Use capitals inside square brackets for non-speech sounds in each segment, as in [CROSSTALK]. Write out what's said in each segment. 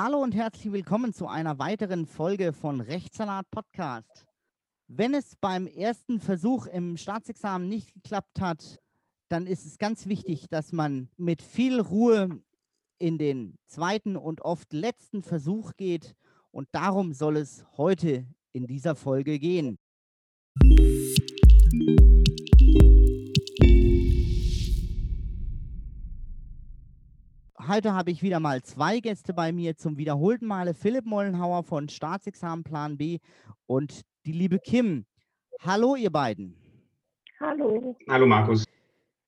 Hallo und herzlich willkommen zu einer weiteren Folge von Rechtssalat Podcast. Wenn es beim ersten Versuch im Staatsexamen nicht geklappt hat, dann ist es ganz wichtig, dass man mit viel Ruhe in den zweiten und oft letzten Versuch geht. Und darum soll es heute in dieser Folge gehen. Heute habe ich wieder mal zwei Gäste bei mir zum wiederholten Male. Philipp Mollenhauer von Staatsexamenplan B und die liebe Kim. Hallo, ihr beiden. Hallo. Hallo, Markus.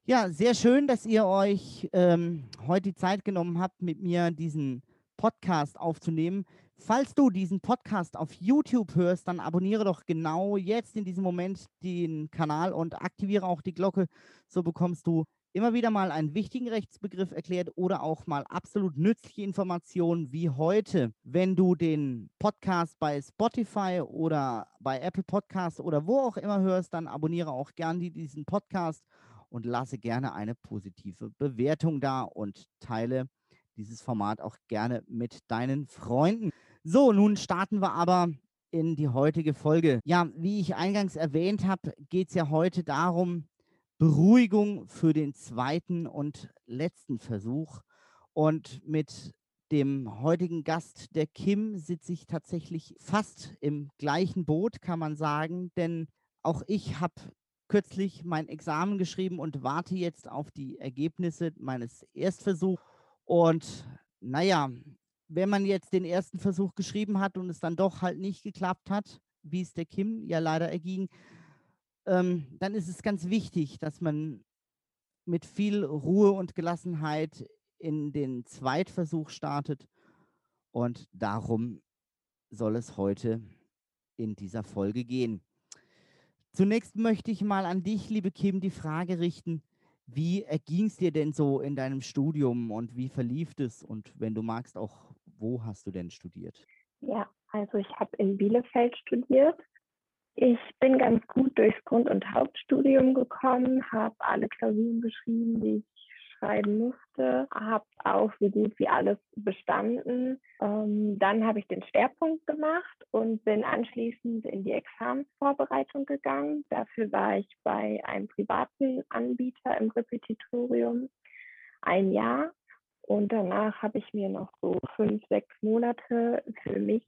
Ja, sehr schön, dass ihr euch ähm, heute die Zeit genommen habt, mit mir diesen Podcast aufzunehmen. Falls du diesen Podcast auf YouTube hörst, dann abonniere doch genau jetzt in diesem Moment den Kanal und aktiviere auch die Glocke. So bekommst du immer wieder mal einen wichtigen Rechtsbegriff erklärt oder auch mal absolut nützliche Informationen wie heute. Wenn du den Podcast bei Spotify oder bei Apple Podcasts oder wo auch immer hörst, dann abonniere auch gerne diesen Podcast und lasse gerne eine positive Bewertung da und teile dieses Format auch gerne mit deinen Freunden. So, nun starten wir aber in die heutige Folge. Ja, wie ich eingangs erwähnt habe, geht es ja heute darum, Beruhigung für den zweiten und letzten Versuch. Und mit dem heutigen Gast, der Kim, sitze ich tatsächlich fast im gleichen Boot, kann man sagen. Denn auch ich habe kürzlich mein Examen geschrieben und warte jetzt auf die Ergebnisse meines Erstversuchs. Und naja, wenn man jetzt den ersten Versuch geschrieben hat und es dann doch halt nicht geklappt hat, wie es der Kim ja leider erging, ähm, dann ist es ganz wichtig, dass man mit viel Ruhe und Gelassenheit in den Zweitversuch startet. Und darum soll es heute in dieser Folge gehen. Zunächst möchte ich mal an dich, liebe Kim, die Frage richten, wie erging es dir denn so in deinem Studium und wie verlief es? Und wenn du magst, auch wo hast du denn studiert? Ja, also ich habe in Bielefeld studiert ich bin ganz gut durchs Grund- und Hauptstudium gekommen, habe alle Klausuren geschrieben, die ich schreiben musste, habe auch so gut wie alles bestanden. Ähm, dann habe ich den Schwerpunkt gemacht und bin anschließend in die Examensvorbereitung gegangen. Dafür war ich bei einem privaten Anbieter im Repetitorium ein Jahr. Und danach habe ich mir noch so fünf, sechs Monate für mich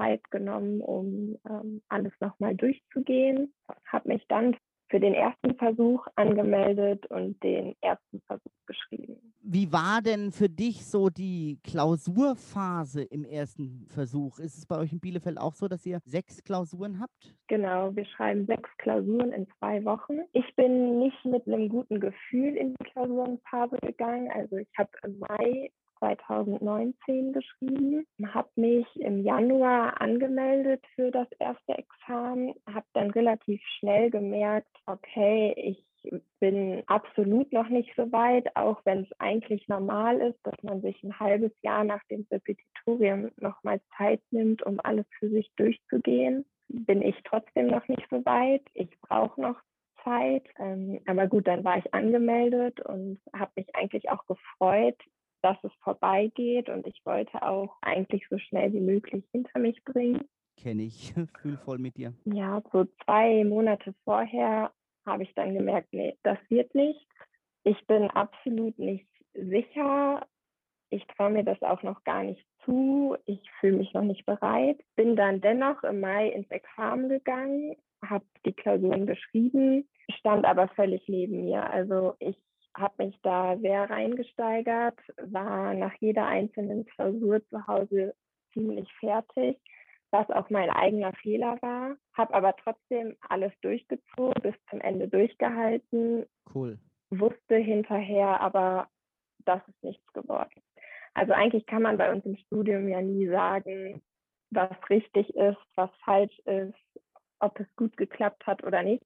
Zeit genommen, um ähm, alles nochmal durchzugehen. Habe mich dann für den ersten Versuch angemeldet und den ersten Versuch geschrieben. Wie war denn für dich so die Klausurphase im ersten Versuch? Ist es bei euch in Bielefeld auch so, dass ihr sechs Klausuren habt? Genau, wir schreiben sechs Klausuren in zwei Wochen. Ich bin nicht mit einem guten Gefühl in die Klausurenphase gegangen. Also ich habe im Mai 2019 geschrieben, habe mich im Januar angemeldet für das erste Examen, habe dann relativ schnell gemerkt, okay, ich bin absolut noch nicht so weit, auch wenn es eigentlich normal ist, dass man sich ein halbes Jahr nach dem Repetitorium nochmal Zeit nimmt, um alles für sich durchzugehen, bin ich trotzdem noch nicht so weit. Ich brauche noch Zeit. Ähm, aber gut, dann war ich angemeldet und habe mich eigentlich auch gefreut, dass es vorbeigeht und ich wollte auch eigentlich so schnell wie möglich hinter mich bringen. Kenne ich, [LAUGHS] fühl voll mit dir. Ja, so zwei Monate vorher habe ich dann gemerkt, nee, das wird nicht. Ich bin absolut nicht sicher. Ich traue mir das auch noch gar nicht zu. Ich fühle mich noch nicht bereit. Bin dann dennoch im Mai ins Examen gegangen, habe die Klausuren geschrieben, stand aber völlig neben mir. Also ich habe mich da sehr reingesteigert, war nach jeder einzelnen Klausur zu Hause ziemlich fertig, was auch mein eigener Fehler war, habe aber trotzdem alles durchgezogen, bis zum Ende durchgehalten. Cool. Wusste hinterher aber, das ist nichts geworden. Also eigentlich kann man bei uns im Studium ja nie sagen, was richtig ist, was falsch ist, ob es gut geklappt hat oder nicht.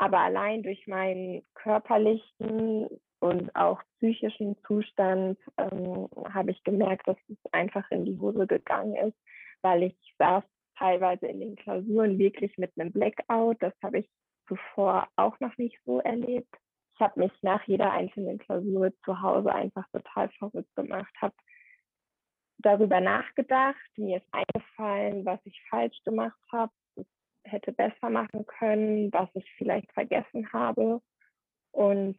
Aber allein durch meinen körperlichen und auch psychischen Zustand ähm, habe ich gemerkt, dass es einfach in die Hose gegangen ist, weil ich saß teilweise in den Klausuren wirklich mit einem Blackout. Das habe ich zuvor auch noch nicht so erlebt. Ich habe mich nach jeder einzelnen Klausur zu Hause einfach total verrückt gemacht, habe darüber nachgedacht. Mir ist eingefallen, was ich falsch gemacht habe, hätte besser machen können, was ich vielleicht vergessen habe. Und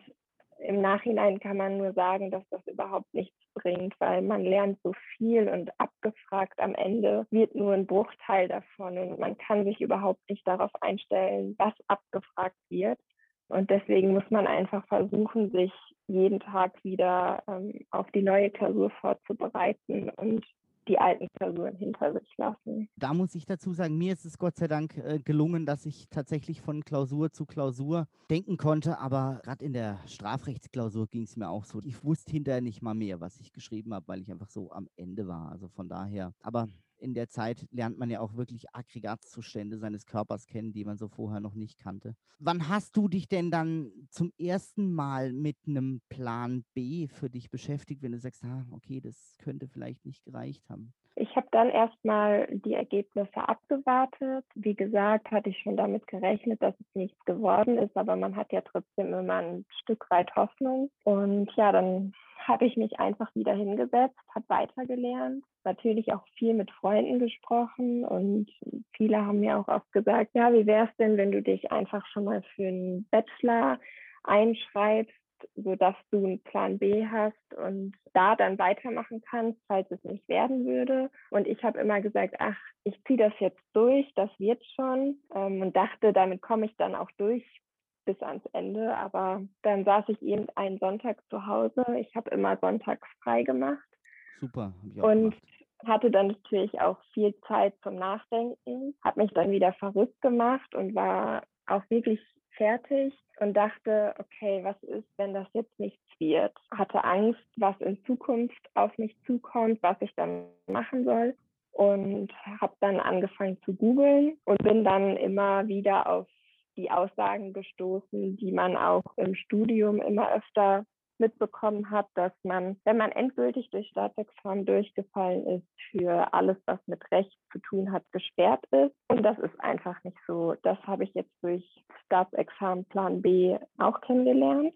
im Nachhinein kann man nur sagen, dass das überhaupt nichts bringt, weil man lernt so viel und abgefragt am Ende wird nur ein Bruchteil davon und man kann sich überhaupt nicht darauf einstellen, was abgefragt wird. Und deswegen muss man einfach versuchen, sich jeden Tag wieder ähm, auf die neue Klausur vorzubereiten und die alten Klausuren hinter sich lassen. Da muss ich dazu sagen, mir ist es Gott sei Dank äh, gelungen, dass ich tatsächlich von Klausur zu Klausur denken konnte, aber gerade in der Strafrechtsklausur ging es mir auch so. Ich wusste hinterher nicht mal mehr, was ich geschrieben habe, weil ich einfach so am Ende war. Also von daher, aber in der Zeit lernt man ja auch wirklich Aggregatzustände seines Körpers kennen, die man so vorher noch nicht kannte. Wann hast du dich denn dann zum ersten Mal mit einem Plan B für dich beschäftigt, wenn du sagst, ah, okay, das könnte vielleicht nicht gereicht haben? Ich habe dann erstmal die Ergebnisse abgewartet. Wie gesagt, hatte ich schon damit gerechnet, dass es nichts geworden ist, aber man hat ja trotzdem immer ein Stück weit Hoffnung. Und ja, dann habe ich mich einfach wieder hingesetzt, habe weitergelernt, natürlich auch viel mit Freunden gesprochen und viele haben mir auch oft gesagt, ja, wie wäre es denn, wenn du dich einfach schon mal für einen Bachelor einschreibst, sodass du einen Plan B hast und da dann weitermachen kannst, falls es nicht werden würde. Und ich habe immer gesagt, ach, ich ziehe das jetzt durch, das wird schon ähm, und dachte, damit komme ich dann auch durch bis ans Ende. Aber dann saß ich eben einen Sonntag zu Hause. Ich habe immer sonntags frei gemacht. Super. und gemacht. hatte dann natürlich auch viel Zeit zum Nachdenken, habe mich dann wieder verrückt gemacht und war auch wirklich fertig und dachte, okay, was ist, wenn das jetzt nichts wird? Hatte Angst, was in Zukunft auf mich zukommt, was ich dann machen soll und habe dann angefangen zu googeln und bin dann immer wieder auf die Aussagen gestoßen, die man auch im Studium immer öfter mitbekommen hat, dass man, wenn man endgültig durch Staatsexamen durchgefallen ist, für alles, was mit Recht zu tun hat, gesperrt ist. Und das ist einfach nicht so. Das habe ich jetzt durch Staatsexamen Plan B auch kennengelernt.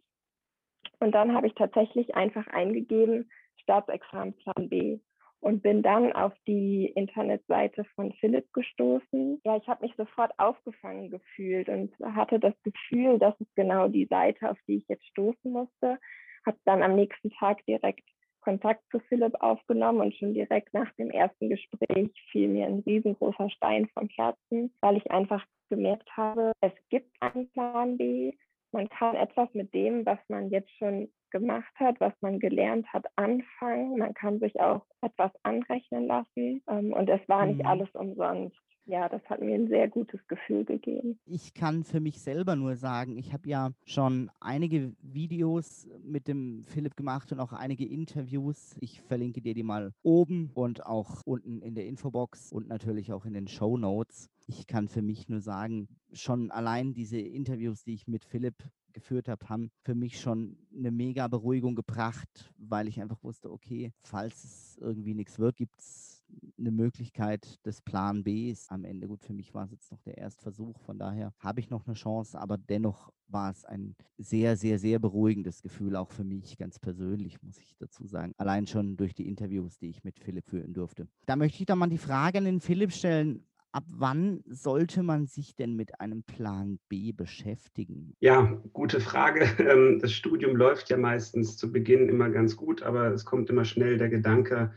Und dann habe ich tatsächlich einfach eingegeben, Staatsexamen Plan B und bin dann auf die Internetseite von Philipp gestoßen. Ja, ich habe mich sofort aufgefangen gefühlt und hatte das Gefühl, das ist genau die Seite, auf die ich jetzt stoßen musste. Habe dann am nächsten Tag direkt Kontakt zu Philipp aufgenommen und schon direkt nach dem ersten Gespräch fiel mir ein riesengroßer Stein vom Herzen, weil ich einfach gemerkt habe, es gibt einen Plan B. Man kann etwas mit dem, was man jetzt schon gemacht hat, was man gelernt hat, anfangen. Man kann sich auch etwas anrechnen lassen ähm, und es war nicht mhm. alles umsonst. Ja, das hat mir ein sehr gutes Gefühl gegeben. Ich kann für mich selber nur sagen, ich habe ja schon einige Videos mit dem Philipp gemacht und auch einige Interviews. Ich verlinke dir die mal oben und auch unten in der Infobox und natürlich auch in den Show Notes. Ich kann für mich nur sagen, schon allein diese Interviews, die ich mit Philipp geführt habe, haben für mich schon eine mega Beruhigung gebracht, weil ich einfach wusste, okay, falls es irgendwie nichts wird, gibt es eine Möglichkeit des Plan Bs am Ende. Gut, für mich war es jetzt noch der Erstversuch, von daher habe ich noch eine Chance, aber dennoch war es ein sehr, sehr, sehr beruhigendes Gefühl, auch für mich ganz persönlich, muss ich dazu sagen. Allein schon durch die Interviews, die ich mit Philipp führen durfte. Da möchte ich dann mal die Frage an den Philipp stellen, ab wann sollte man sich denn mit einem Plan B beschäftigen? Ja, gute Frage. [LAUGHS] Ähm, das Studium läuft ja meistens zu Beginn immer ganz gut, aber es kommt immer schnell der Gedanke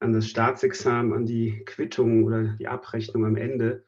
an das Staatsexamen, an die Quittung oder die Abrechnung am Ende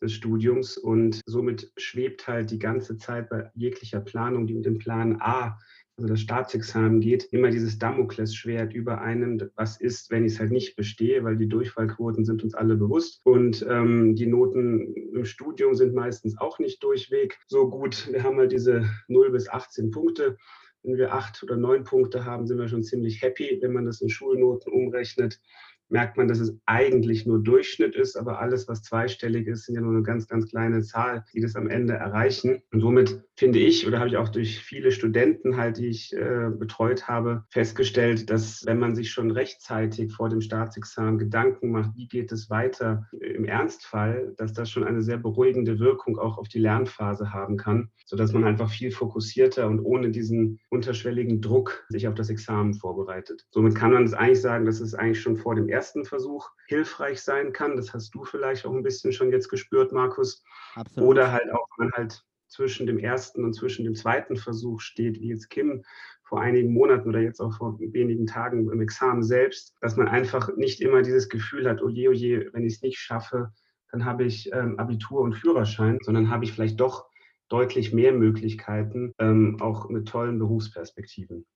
des Studiums. Und somit schwebt halt die ganze Zeit bei jeglicher Planung, die mit dem Plan A also das Staatsexamen geht, immer dieses Damoklesschwert über einem, was ist, wenn ich es halt nicht bestehe, weil die Durchfallquoten sind uns alle bewusst und ähm, die Noten im Studium sind meistens auch nicht durchweg so gut. Wir haben halt diese 0 bis 18 Punkte. Wenn wir acht oder neun Punkte haben, sind wir schon ziemlich happy. Wenn man das in Schulnoten umrechnet, merkt man, dass es eigentlich nur Durchschnitt ist, aber alles, was zweistellig ist, sind ja nur eine ganz, ganz kleine Zahl, die das am Ende erreichen. Und somit finde ich, oder habe ich auch durch viele Studenten halt, die ich äh, betreut habe, festgestellt, dass wenn man sich schon rechtzeitig vor dem Staatsexamen Gedanken macht, wie geht es weiter im Ernstfall, dass das schon eine sehr beruhigende Wirkung auch auf die Lernphase haben kann, sodass man einfach viel fokussierter und ohne diesen unterschwelligen Druck sich auf das Examen vorbereitet. Somit kann man es eigentlich sagen, dass es eigentlich schon vor dem ersten Versuch hilfreich sein kann. Das hast du vielleicht auch ein bisschen schon jetzt gespürt, Markus. Absolut. Oder halt auch, wenn man halt zwischen dem ersten und zwischen dem zweiten Versuch steht, wie jetzt Kim vor einigen Monaten oder jetzt auch vor wenigen Tagen im Examen selbst, dass man einfach nicht immer dieses Gefühl hat, oh je, oh wenn ich es nicht schaffe, dann habe ich ähm, Abitur und Führerschein, sondern habe ich vielleicht doch deutlich mehr Möglichkeiten, ähm, auch mit tollen Berufsperspektiven.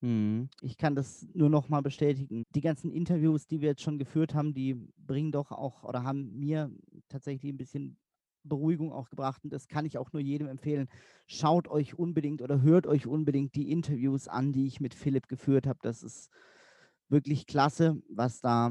Hm, ich kann das nur noch mal bestätigen. Die ganzen Interviews, die wir jetzt schon geführt haben, die bringen doch auch oder haben mir tatsächlich ein bisschen Beruhigung auch gebracht und das kann ich auch nur jedem empfehlen. Schaut euch unbedingt oder hört euch unbedingt die Interviews an, die ich mit Philipp geführt habe. Das ist wirklich klasse, was da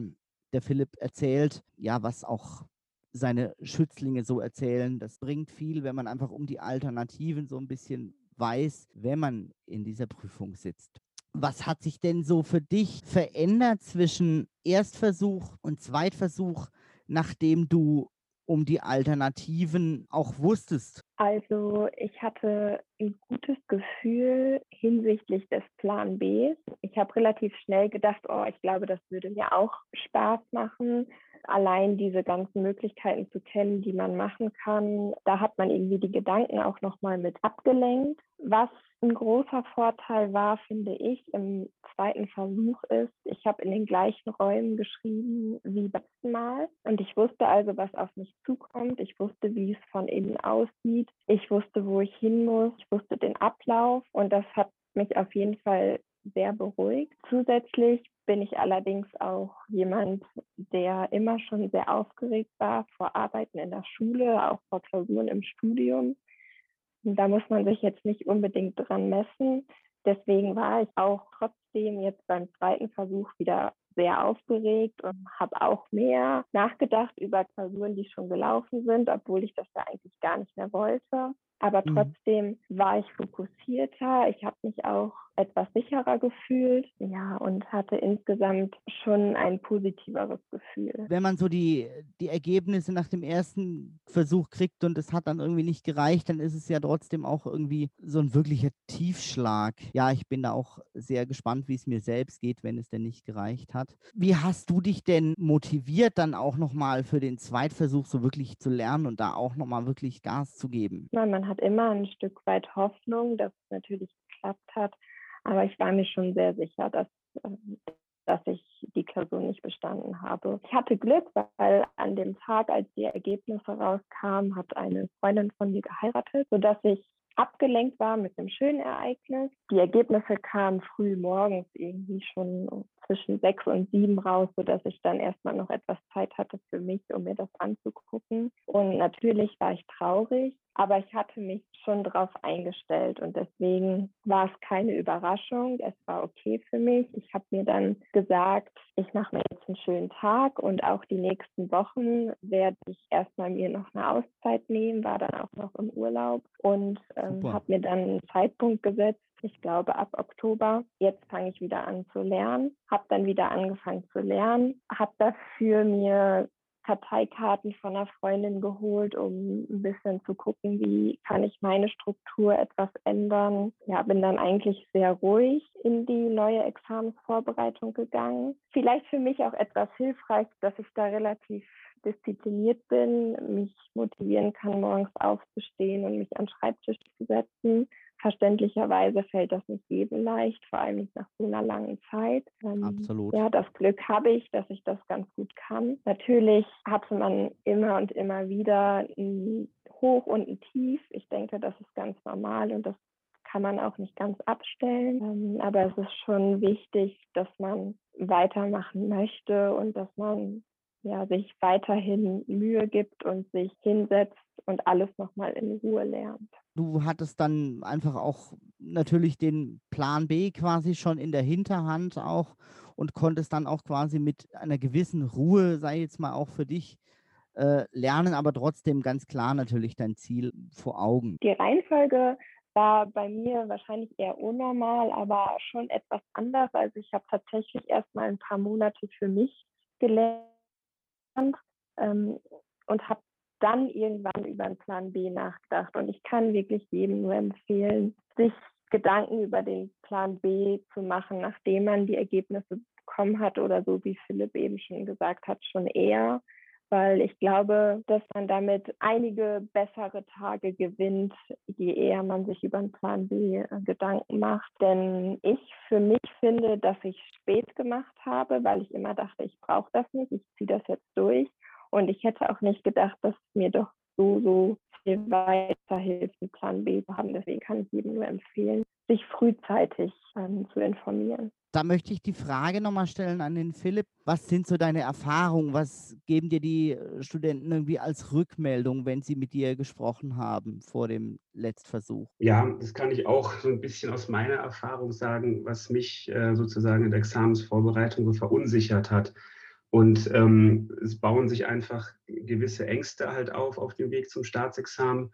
der Philipp erzählt. Ja, was auch seine Schützlinge so erzählen. Das bringt viel, wenn man einfach um die Alternativen so ein bisschen weiß, wenn man in dieser Prüfung sitzt. Was hat sich denn so für dich verändert zwischen Erstversuch und Zweitversuch, nachdem du um die Alternativen auch wusstest? Also ich hatte ein gutes Gefühl hinsichtlich des Plan B. Ich habe relativ schnell gedacht, oh, ich glaube, das würde mir auch Spaß machen. Allein diese ganzen Möglichkeiten zu kennen, die man machen kann, da hat man irgendwie die Gedanken auch nochmal mit abgelenkt. Was ein großer Vorteil war, finde ich, im zweiten Versuch ist, ich habe in den gleichen Räumen geschrieben wie beim letzten Mal. Und ich wusste also, was auf mich zukommt. Ich wusste, wie es von innen aussieht. Ich wusste, wo ich hin muss. Ich wusste den Ablauf. Und das hat mich auf jeden Fall sehr beruhigt. Zusätzlich bin ich allerdings auch jemand, der immer schon sehr aufgeregt war vor Arbeiten in der Schule, auch vor Klausuren im Studium. Da muss man sich jetzt nicht unbedingt dran messen. Deswegen war ich auch trotzdem jetzt beim zweiten Versuch wieder sehr aufgeregt und habe auch mehr nachgedacht über Klausuren, die schon gelaufen sind, obwohl ich das ja eigentlich gar nicht mehr wollte. Aber mhm. trotzdem war ich fokussierter. Ich habe mich auch etwas sicherer gefühlt, ja, und hatte insgesamt schon ein positiveres Gefühl. Wenn man so die, die Ergebnisse nach dem ersten Versuch kriegt und es hat dann irgendwie nicht gereicht, dann ist es ja trotzdem auch irgendwie so ein wirklicher Tiefschlag. Ja, ich bin da auch sehr gespannt, wie es mir selbst geht, wenn es denn nicht gereicht hat. Wie hast du dich denn motiviert, dann auch nochmal für den Zweitversuch so wirklich zu lernen und da auch nochmal wirklich Gas zu geben? Nein, man hat immer ein Stück weit Hoffnung, dass es natürlich geklappt hat. Aber ich war mir schon sehr sicher, dass, ähm, dass ich die Klausur nicht bestanden habe. Ich hatte Glück, weil an dem Tag, als die Ergebnisse rauskamen, hat eine Freundin von mir geheiratet, sodass ich abgelenkt war mit einem schönen Ereignis. Die Ergebnisse kamen früh morgens irgendwie schon zwischen sechs und sieben raus, sodass ich dann erstmal noch etwas Zeit hatte für mich, um mir das anzugucken. Und natürlich war ich traurig, aber ich hatte mich schon darauf eingestellt und deswegen war es keine Überraschung. Es war okay für mich. Ich habe mir dann gesagt, ich mache mir jetzt einen schönen Tag und auch die nächsten Wochen werde ich erstmal mir noch eine Auszeit nehmen, war dann auch noch im Urlaub und ähm, habe mir dann einen Zeitpunkt gesetzt, ich glaube ab Oktober. Jetzt fange ich wieder an zu lernen, habe dann wieder angefangen zu lernen, habe dafür mir Karteikarten von einer Freundin geholt, um ein bisschen zu gucken, wie kann ich meine Struktur etwas ändern. Ja, bin dann eigentlich sehr ruhig in die neue Examensvorbereitung gegangen. Vielleicht für mich auch etwas hilfreich, dass ich da relativ diszipliniert bin, mich motivieren kann, morgens aufzustehen und mich an den Schreibtisch zu setzen Verständlicherweise fällt das nicht jedem leicht, vor allem nicht nach so einer langen Zeit. Ähm, Absolut. Ja, das Glück habe ich, dass ich das ganz gut kann. Natürlich hatte man immer und immer wieder ein Hoch und ein Tief. Ich denke, das ist ganz normal und das kann man auch nicht ganz abstellen. Ähm, aber es ist schon wichtig, dass man weitermachen möchte und dass man ja, sich weiterhin Mühe gibt und sich hinsetzt und alles nochmal in Ruhe lernt. Du hattest dann einfach auch natürlich den Plan B quasi schon in der Hinterhand auch und konntest dann auch quasi mit einer gewissen Ruhe, sei jetzt mal auch für dich, äh, lernen, aber trotzdem ganz klar natürlich dein Ziel vor Augen. Die Reihenfolge war bei mir wahrscheinlich eher unnormal, aber schon etwas anders. Also ich habe tatsächlich erst mal ein paar Monate für mich gelernt ähm, und habe dann irgendwann über einen Plan B nachgedacht. Und ich kann wirklich jedem nur empfehlen, sich Gedanken über den Plan B zu machen, nachdem man die Ergebnisse bekommen hat oder so, wie Philipp eben schon gesagt hat, schon eher weil ich glaube, dass man damit einige bessere Tage gewinnt, je eher man sich über einen Plan B äh, Gedanken macht. Denn ich für mich finde, dass ich spät gemacht habe, weil ich immer dachte, ich brauche das nicht, ich ziehe das jetzt durch. Und ich hätte auch nicht gedacht, dass es mir doch so, so viel weiterhilft, Plan B zu haben. Deswegen kann ich jedem nur empfehlen, sich frühzeitig ähm, zu informieren. Da möchte ich die Frage nochmal stellen an den Philipp. Was sind so deine Erfahrungen? Was geben dir die äh, Studenten irgendwie als Rückmeldung, wenn sie mit dir gesprochen haben vor dem Letztversuch? Ja, das kann ich auch so ein bisschen aus meiner Erfahrung sagen, was mich äh, sozusagen in der Examensvorbereitung so verunsichert hat. Und ähm, es bauen sich einfach gewisse Ängste halt auf auf dem Weg zum Staatsexamen.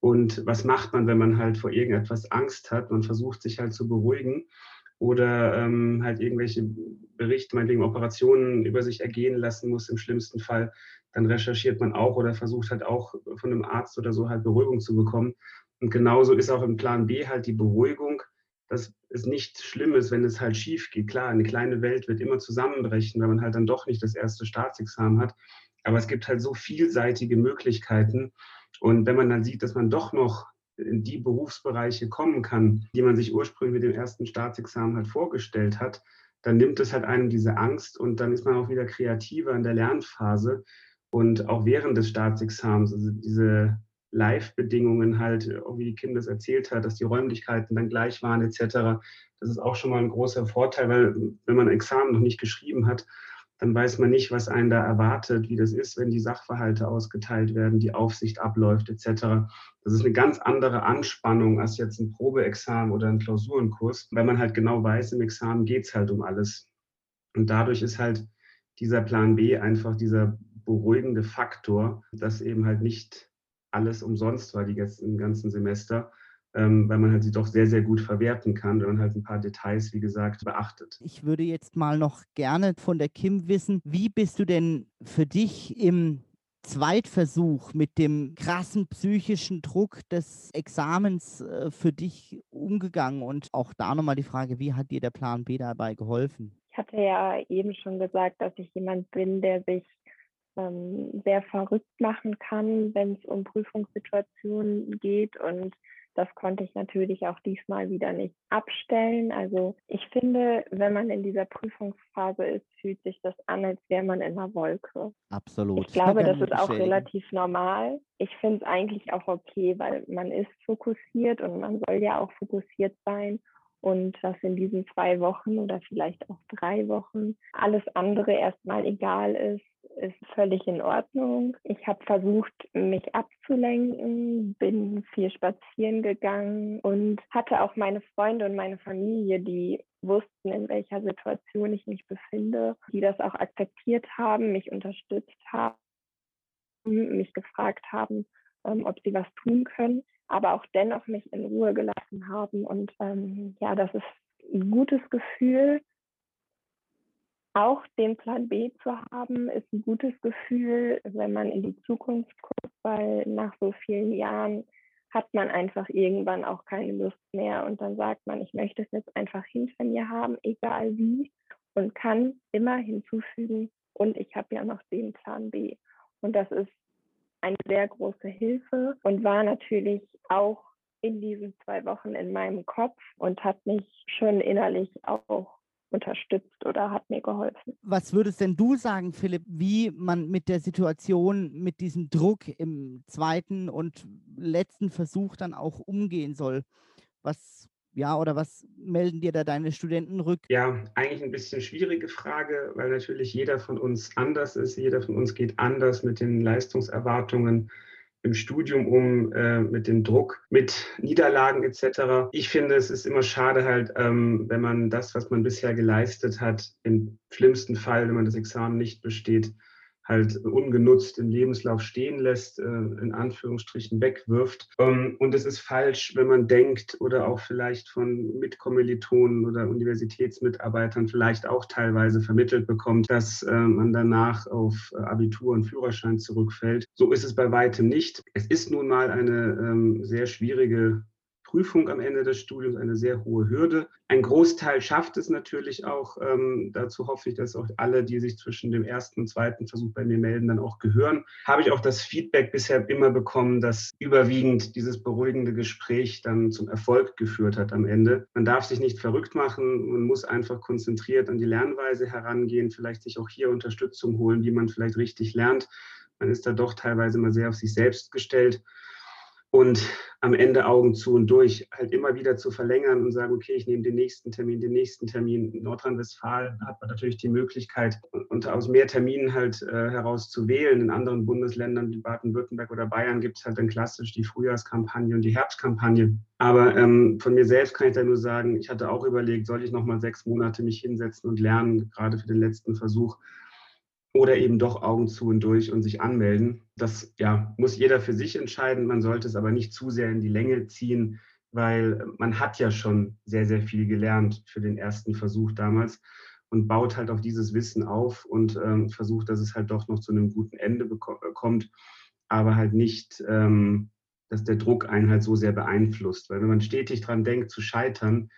Und was macht man, wenn man halt vor irgendetwas Angst hat? Man versucht sich halt zu beruhigen oder ähm, halt irgendwelche Berichte, meinetwegen Operationen über sich ergehen lassen muss im schlimmsten Fall, dann recherchiert man auch oder versucht halt auch von einem Arzt oder so halt Beruhigung zu bekommen. Und genauso ist auch im Plan B halt die Beruhigung, dass es nicht schlimm ist, wenn es halt schief geht. Klar, eine kleine Welt wird immer zusammenbrechen, wenn man halt dann doch nicht das erste Staatsexamen hat. Aber es gibt halt so vielseitige Möglichkeiten. Und wenn man dann sieht, dass man doch noch in die Berufsbereiche kommen kann, die man sich ursprünglich mit dem ersten Staatsexamen halt vorgestellt hat, dann nimmt es halt einem diese Angst und dann ist man auch wieder kreativer in der Lernphase. Und auch während des Staatsexamens, also diese Live-Bedingungen halt, wie die Kim das erzählt hat, dass die Räumlichkeiten dann gleich waren etc. Das ist auch schon mal ein großer Vorteil, weil wenn man ein Examen noch nicht geschrieben hat, dann weiß man nicht, was einen da erwartet, wie das ist, wenn die Sachverhalte ausgeteilt werden, die Aufsicht abläuft etc. Das ist eine ganz andere Anspannung als jetzt ein Probeexamen oder ein Klausurenkurs, weil man halt genau weiß, im Examen geht es halt um alles. Und dadurch ist halt dieser Plan B einfach dieser beruhigende Faktor, dass eben halt nicht alles umsonst war die im ganzen Semester, ähm, weil man halt sie doch sehr, sehr gut verwerten kann, wenn man halt ein paar Details, wie gesagt, beachtet. Ich würde jetzt mal noch gerne von der Kim wissen, wie bist du denn für dich im Zweitversuch mit dem krassen psychischen Druck des Examens äh, für dich umgegangen? Und auch da nochmal die Frage, wie hat dir der Plan B dabei geholfen? Ich hatte ja eben schon gesagt, dass ich jemand bin, der sich ähm, sehr verrückt machen kann, wenn es um Prüfungssituationen geht und das konnte ich natürlich auch diesmal wieder nicht abstellen. Also ich finde, wenn man in dieser Prüfungsphase ist, fühlt sich das an, als wäre man in einer Wolke. Absolut. Ich glaube, [LAUGHS] das ist auch relativ normal. Ich finde es eigentlich auch okay, weil man ist fokussiert und man soll ja auch fokussiert sein. Und dass in diesen zwei Wochen oder vielleicht auch drei Wochen alles andere erstmal egal ist, ist völlig in Ordnung. Ich habe versucht, mich abzulenken, bin viel spazieren gegangen und hatte auch meine Freunde und meine Familie, die wussten, in welcher Situation ich mich befinde, die das auch akzeptiert haben, mich unterstützt haben, mich gefragt haben, ähm, ob sie was tun können, aber auch dennoch mich in Ruhe gelassen haben. Und ähm, ja, das ist ein gutes Gefühl, auch den Plan B zu haben, ist ein gutes Gefühl, wenn man in die Zukunft guckt, weil nach so vielen Jahren hat man einfach irgendwann auch keine Lust mehr und dann sagt man, ich möchte es jetzt einfach hinter mir haben, egal wie, und kann immer hinzufügen, und ich habe ja noch den Plan B. Und das ist eine sehr große Hilfe und war natürlich auch in diesen zwei Wochen in meinem Kopf und hat mich schon innerlich auch unterstützt oder hat mir geholfen. Was würdest denn du sagen, Philipp, wie man mit der Situation, mit diesem Druck im zweiten und letzten Versuch dann auch umgehen soll? Was ja, oder was melden dir da deine Studenten rück? Ja, eigentlich ein bisschen schwierige Frage, weil natürlich jeder von uns anders ist. Jeder von uns geht anders mit den Leistungserwartungen im Studium um, äh, mit dem Druck, mit Niederlagen etc. Ich finde, es ist immer schade halt, ähm, wenn man das, was man bisher geleistet hat, im schlimmsten Fall, wenn man das Examen nicht besteht, halt ungenutzt im Lebenslauf stehen lässt, äh, in Anführungsstrichen wegwirft. Ähm, und es ist falsch, wenn man denkt oder auch vielleicht von Mitkommilitonen oder Universitätsmitarbeitern vielleicht auch teilweise vermittelt bekommt, dass äh, man danach auf Abitur und Führerschein zurückfällt. So ist es bei weitem nicht. Es ist nun mal eine ähm, sehr schwierige Prüfung am Ende des Studiums, eine sehr hohe Hürde. Ein Großteil schafft es natürlich auch. Ähm, dazu hoffe ich, dass auch alle, die sich zwischen dem ersten und zweiten Versuch bei mir melden, dann auch gehören. Habe ich auch das Feedback bisher immer bekommen, dass überwiegend dieses beruhigende Gespräch dann zum Erfolg geführt hat am Ende. Man darf sich nicht verrückt machen, man muss einfach konzentriert an die Lernweise herangehen, vielleicht sich auch hier Unterstützung holen, wie man vielleicht richtig lernt. Man ist da doch teilweise mal sehr auf sich selbst gestellt und am Ende Augen zu und durch halt immer wieder zu verlängern und sagen, okay, ich nehme den nächsten Termin, den nächsten Termin. In Nordrhein-Westfalen hat man natürlich die Möglichkeit, unter aus mehr Terminen halt äh, heraus zu wählen. In anderen Bundesländern wie Baden-Württemberg oder Bayern gibt es halt dann klassisch die Frühjahrskampagne und die Herbstkampagne. Aber ähm, von mir selbst kann ich da nur sagen, ich hatte auch überlegt, soll ich nochmal sechs Monate mich hinsetzen und lernen, gerade für den letzten Versuch oder eben doch Augen zu und durch und sich anmelden. Das ja, muss jeder für sich entscheiden. Man sollte es aber nicht zu sehr in die Länge ziehen, weil man hat ja schon sehr, sehr viel gelernt für den ersten Versuch damals und baut halt auf dieses Wissen auf und ähm, versucht, dass es halt doch noch zu einem guten Ende äh, kommt, aber halt nicht, ähm, dass der Druck einen halt so sehr beeinflusst. Weil wenn man stetig dran denkt zu scheitern,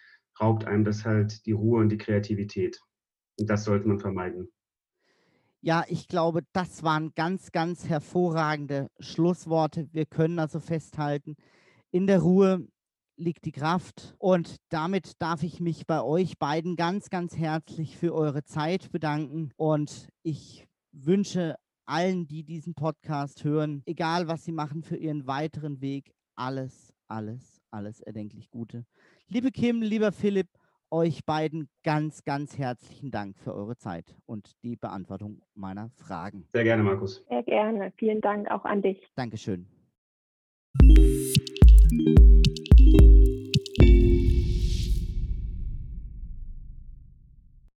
raubt einem das halt die Ruhe und die Kreativität. Und das sollte man vermeiden. Ja, ich glaube, das waren ganz, ganz hervorragende Schlussworte. Wir können also festhalten, in der Ruhe liegt die Kraft. Und damit darf ich mich bei euch beiden ganz, ganz herzlich für eure Zeit bedanken. Und ich wünsche allen, die diesen Podcast hören, egal was sie machen für ihren weiteren Weg, alles, alles, alles erdenklich Gute. Liebe Kim, lieber Philipp, euch beiden ganz, ganz herzlichen Dank für eure Zeit und die Beantwortung meiner Fragen. Sehr gerne, Markus. Sehr gerne. Vielen Dank auch an dich. Dankeschön.